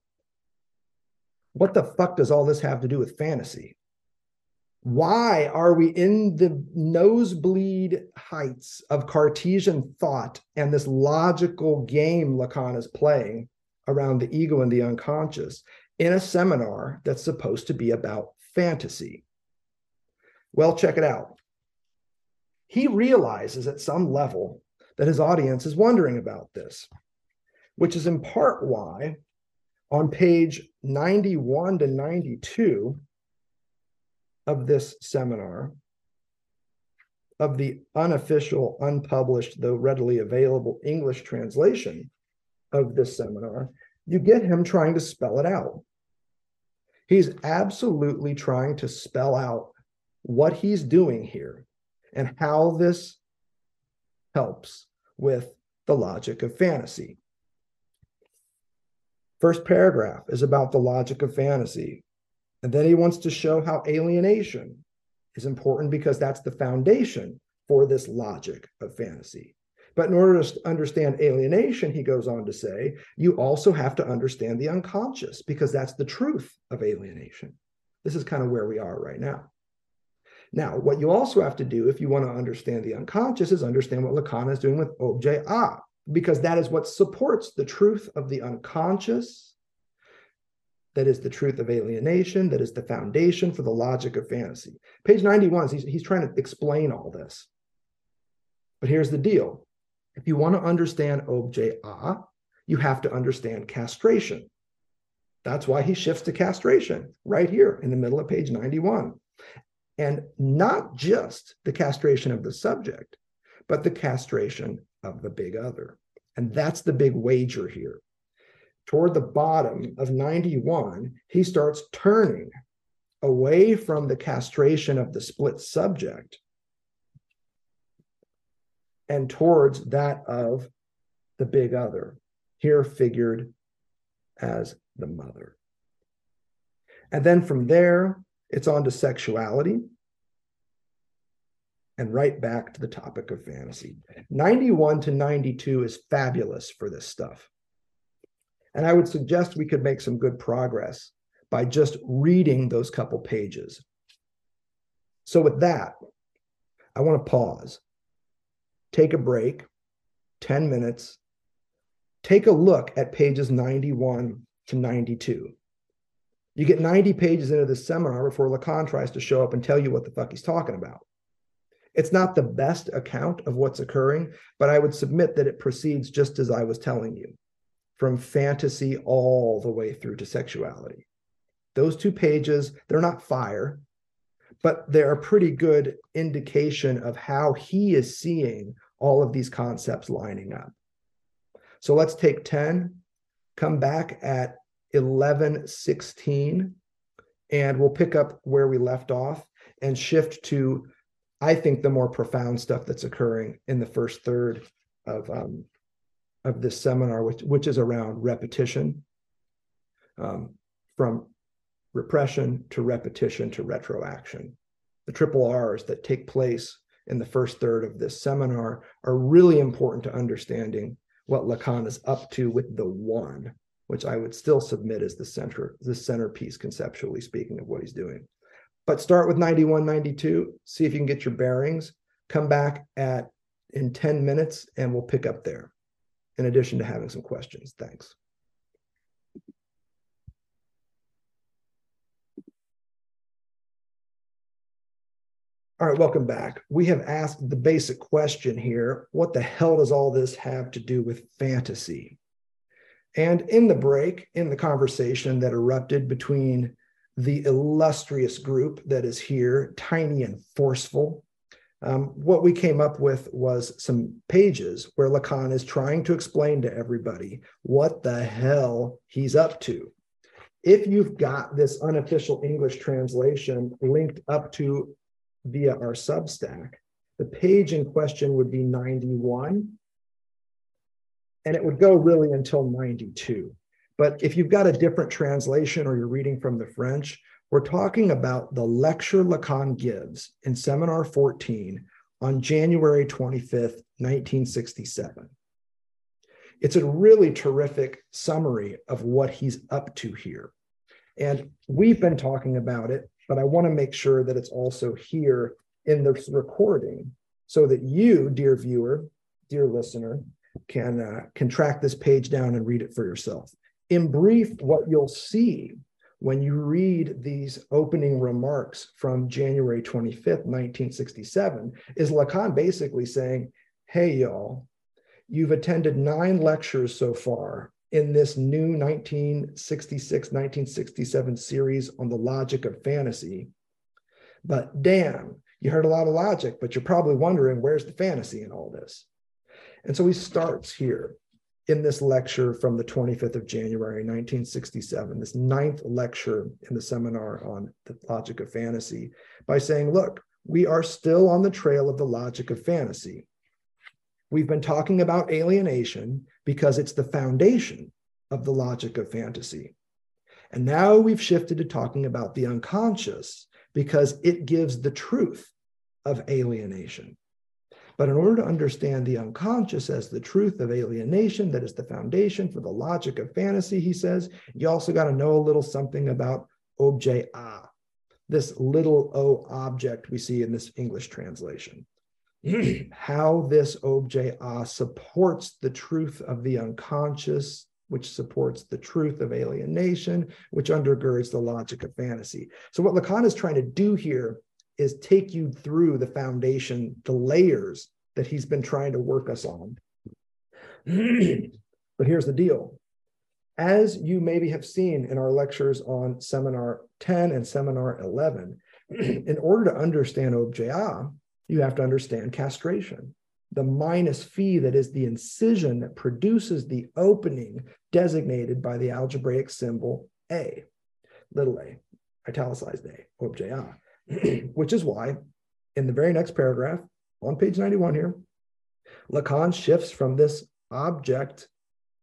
What the fuck does all this have to do with fantasy? Why are we in the nosebleed heights of Cartesian thought and this logical game Lacan is playing around the ego and the unconscious in a seminar that's supposed to be about fantasy? Well, check it out. He realizes at some level that his audience is wondering about this, which is in part why on page 91 to 92 of this seminar, of the unofficial, unpublished, though readily available English translation of this seminar, you get him trying to spell it out. He's absolutely trying to spell out what he's doing here and how this helps with the logic of fantasy. First paragraph is about the logic of fantasy. And then he wants to show how alienation is important because that's the foundation for this logic of fantasy. But in order to understand alienation, he goes on to say, you also have to understand the unconscious because that's the truth of alienation. This is kind of where we are right now. Now, what you also have to do if you want to understand the unconscious is understand what Lacan is doing with objet A, because that is what supports the truth of the unconscious. That is the truth of alienation. That is the foundation for the logic of fantasy. Page 91, he's, he's trying to explain all this. But here's the deal if you want to understand objet A, you have to understand castration. That's why he shifts to castration right here in the middle of page 91 and not just the castration of the subject, but the castration of the big other. And that's the big wager here. Toward the bottom of 91, he starts turning away from the castration of the split subject and towards that of the big other, here figured as the mother. And then from there, it's on to sexuality and right back to the topic of fantasy. 91 to 92 is fabulous for this stuff. And I would suggest we could make some good progress by just reading those couple pages. So, with that, I want to pause, take a break, 10 minutes, take a look at pages 91 to 92. You get 90 pages into the seminar before Lacan tries to show up and tell you what the fuck he's talking about. It's not the best account of what's occurring, but I would submit that it proceeds just as I was telling you from fantasy all the way through to sexuality. Those two pages, they're not fire, but they're a pretty good indication of how he is seeing all of these concepts lining up. So let's take 10, come back at 11, 16, and we'll pick up where we left off and shift to, I think, the more profound stuff that's occurring in the first third of um, of this seminar, which which is around repetition, um, from repression to repetition to retroaction. The triple R's that take place in the first third of this seminar are really important to understanding what Lacan is up to with the one which I would still submit as the center, the centerpiece, conceptually speaking, of what he's doing. But start with 91, 92, see if you can get your bearings, come back at in 10 minutes, and we'll pick up there. in addition to having some questions. Thanks. All right, welcome back. We have asked the basic question here what the hell does all this have to do with fantasy? And in the break, in the conversation that erupted between the illustrious group that is here, tiny and forceful, um, what we came up with was some pages where Lacan is trying to explain to everybody what the hell he's up to. If you've got this unofficial English translation linked up to via our Substack, the page in question would be 91, and it would go really until 92. But if you've got a different translation or you're reading from the French, we're talking about the lecture Lacan gives in Seminar 14 on January 25th, 1967. It's a really terrific summary of what he's up to here. And we've been talking about it but I want to make sure that it's also here in this recording so that you, dear viewer, dear listener, can uh, can track this page down and read it for yourself. In brief, what you'll see when you read these opening remarks from January 25th, 1967, is Lacan basically saying, Hey, y'all, you've attended nine lectures so far in this new 1966 1967 series on the logic of fantasy. But damn, you heard a lot of logic, but you're probably wondering where's the fantasy in all this? And so he starts here in this lecture from the 25th of January, 1967, this ninth lecture in the seminar on the logic of fantasy, by saying, look, we are still on the trail of the logic of fantasy. We've been talking about alienation because it's the foundation of the logic of fantasy. And now we've shifted to talking about the unconscious because it gives the truth of alienation. But in order to understand the unconscious as the truth of alienation, that is the foundation for the logic of fantasy, he says, you also got to know a little something about objet a, this little o object we see in this English translation. how this objet a supports the truth of the unconscious, which supports the truth of alienation, which undergirds the logic of fantasy. So, what Lacan is trying to do here is take you through the foundation, the layers that he's been trying to work us on. but here's the deal. As you maybe have seen in our lectures on seminar 10 and seminar 11, in order to understand objet a, you have to understand castration. The minus phi, that is the incision that produces the opening designated by the algebraic symbol A, little a, italicized A, objet A, which is why in the very next paragraph on page 91 here, Lacan shifts from this object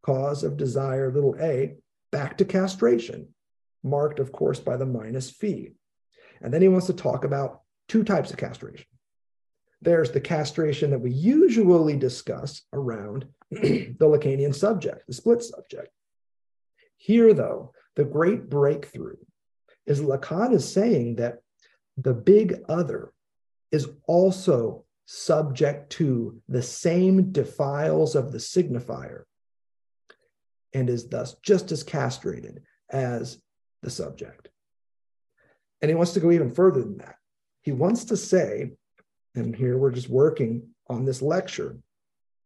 cause of desire, little a, back to castration, marked, of course, by the minus phi. And then he wants to talk about two types of castration there's the castration that we usually discuss around the Lacanian subject, the split subject. Here, though, the great breakthrough is Lacan is saying that the big other is also subject to the same defiles of the signifier and is thus just as castrated as the subject. And he wants to go even further than that. He wants to say and here we're just working on this lecture.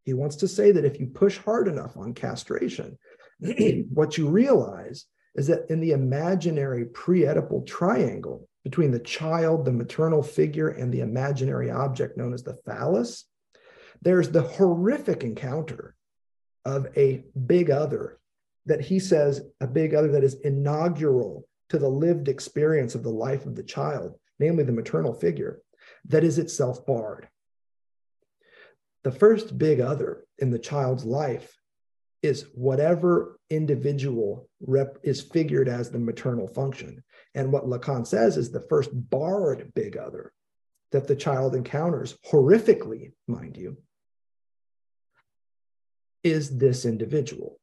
He wants to say that if you push hard enough on castration, what you realize is that in the imaginary pre Oedipal triangle between the child, the maternal figure, and the imaginary object known as the phallus, there's the horrific encounter of a big other that he says a big other that is inaugural to the lived experience of the life of the child, namely the maternal figure that is itself barred. The first big other in the child's life is whatever individual rep is figured as the maternal function. And what Lacan says is the first barred big other that the child encounters, horrifically, mind you, is this individual.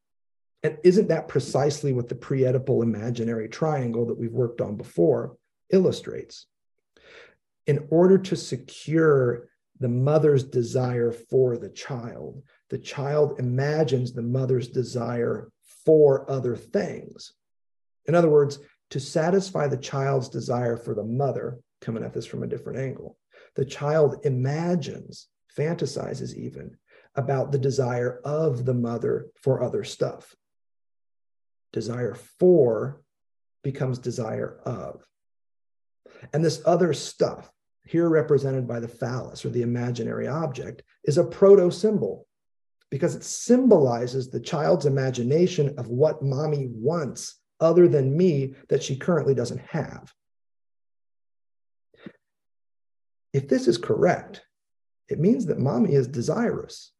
And isn't that precisely what the pre Oedipal imaginary triangle that we've worked on before illustrates? in order to secure the mother's desire for the child. The child imagines the mother's desire for other things. In other words, to satisfy the child's desire for the mother, coming at this from a different angle, the child imagines, fantasizes even about the desire of the mother for other stuff. Desire for becomes desire of. And this other stuff, here represented by the phallus or the imaginary object, is a proto symbol because it symbolizes the child's imagination of what mommy wants other than me that she currently doesn't have. If this is correct, it means that mommy is desirous.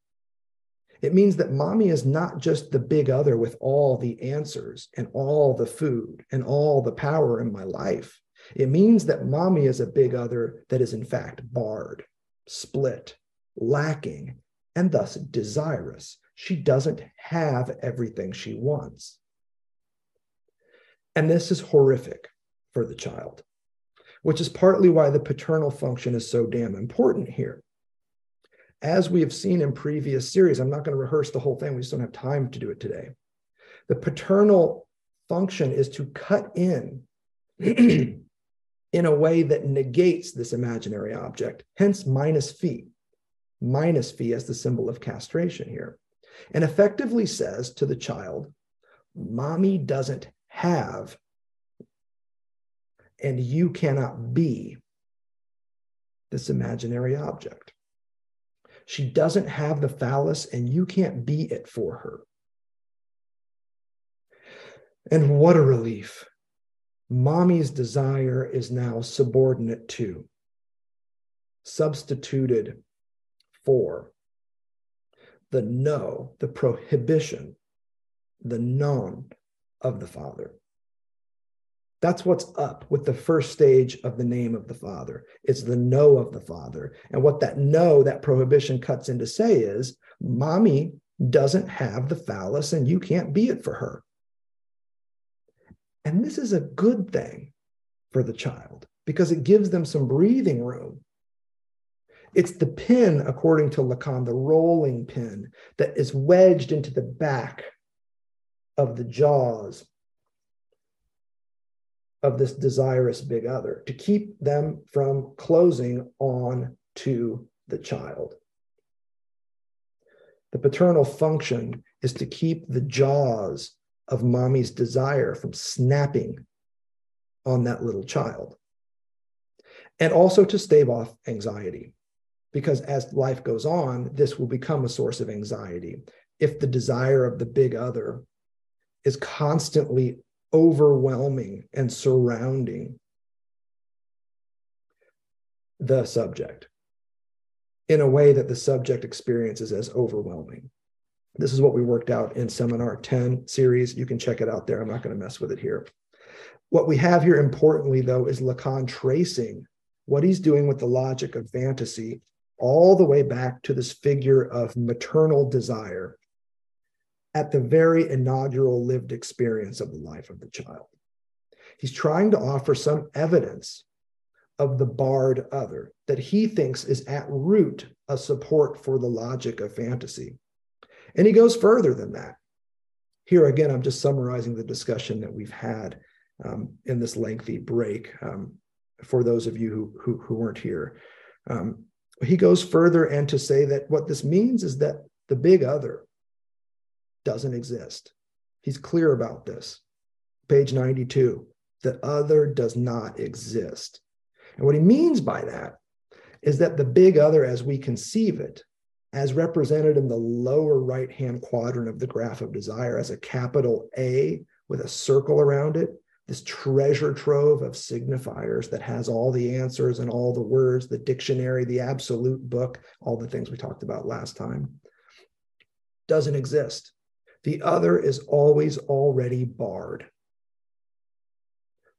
It means that mommy is not just the big other with all the answers and all the food and all the power in my life. It means that mommy is a big other that is in fact barred, split, lacking, and thus desirous. She doesn't have everything she wants. And this is horrific for the child, which is partly why the paternal function is so damn important here. As we have seen in previous series, I'm not going to rehearse the whole thing, we just don't have time to do it today. The paternal function is to cut in in a way that negates this imaginary object, hence minus phi, minus phi as the symbol of castration here, and effectively says to the child, Mommy doesn't have, and you cannot be this imaginary object. She doesn't have the phallus, and you can't be it for her. And what a relief. Mommy's desire is now subordinate to, substituted for the no, the prohibition, the non of the Father. That's what's up with the first stage of the name of the Father. It's the no of the Father. And what that no, that prohibition cuts in to say is mommy doesn't have the phallus and you can't be it for her. And this is a good thing for the child because it gives them some breathing room. It's the pin, according to Lacan, the rolling pin that is wedged into the back of the jaws of this desirous big other to keep them from closing on to the child. The paternal function is to keep the jaws of mommy's desire from snapping on that little child. And also to stave off anxiety, because as life goes on, this will become a source of anxiety. If the desire of the big other is constantly overwhelming and surrounding the subject in a way that the subject experiences as overwhelming. This is what we worked out in seminar 10 series. You can check it out there. I'm not going to mess with it here. What we have here, importantly, though, is Lacan tracing what he's doing with the logic of fantasy all the way back to this figure of maternal desire at the very inaugural lived experience of the life of the child. He's trying to offer some evidence of the barred other that he thinks is at root a support for the logic of fantasy. And he goes further than that. Here again, I'm just summarizing the discussion that we've had um, in this lengthy break um, for those of you who, who, who weren't here. Um, he goes further and to say that what this means is that the big other, doesn't exist. He's clear about this. Page 92 the other does not exist. And what he means by that is that the big other, as we conceive it, as represented in the lower right hand quadrant of the graph of desire as a capital A with a circle around it, this treasure trove of signifiers that has all the answers and all the words, the dictionary, the absolute book, all the things we talked about last time, doesn't exist. The other is always already barred.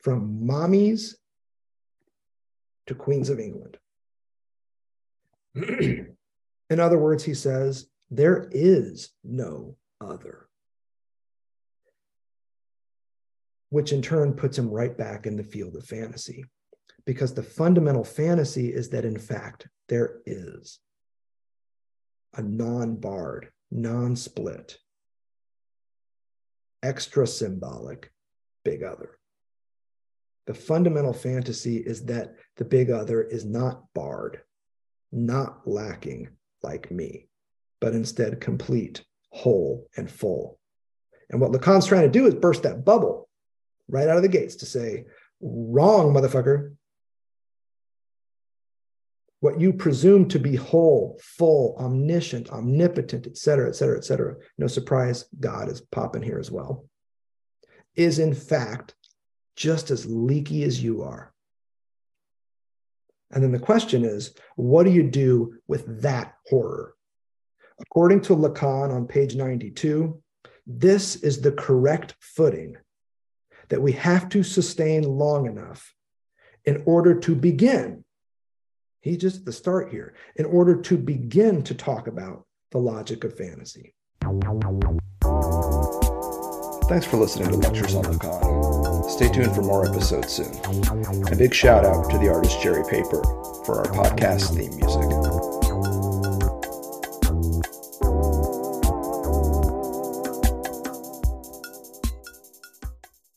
From mommies to queens of England. In other words, he says, there is no other. Which in turn puts him right back in the field of fantasy. because the fundamental fantasy is that, in fact, there is a non barred, non split, extra symbolic big other. The fundamental fantasy is that the big other is not barred, not lacking like me, but instead complete, whole, and full. And what Lacan's trying to do is burst that bubble right out of the gates to say, wrong, motherfucker. What you presume to be whole, full, omniscient, omnipotent, et cetera, et cetera, et cetera. No surprise, God is popping here as well, is in fact just as leaky as you are. And then the question is, what do you do with that horror? According to Lacan on page 92, this is the correct footing that we have to sustain long enough in order to begin. He's just at the start here, in order to begin to talk about the logic of fantasy. Thanks for listening to Lectures on Lacan. Stay tuned for more episodes soon. A big shout out to the artist Jerry Paper for our podcast theme music.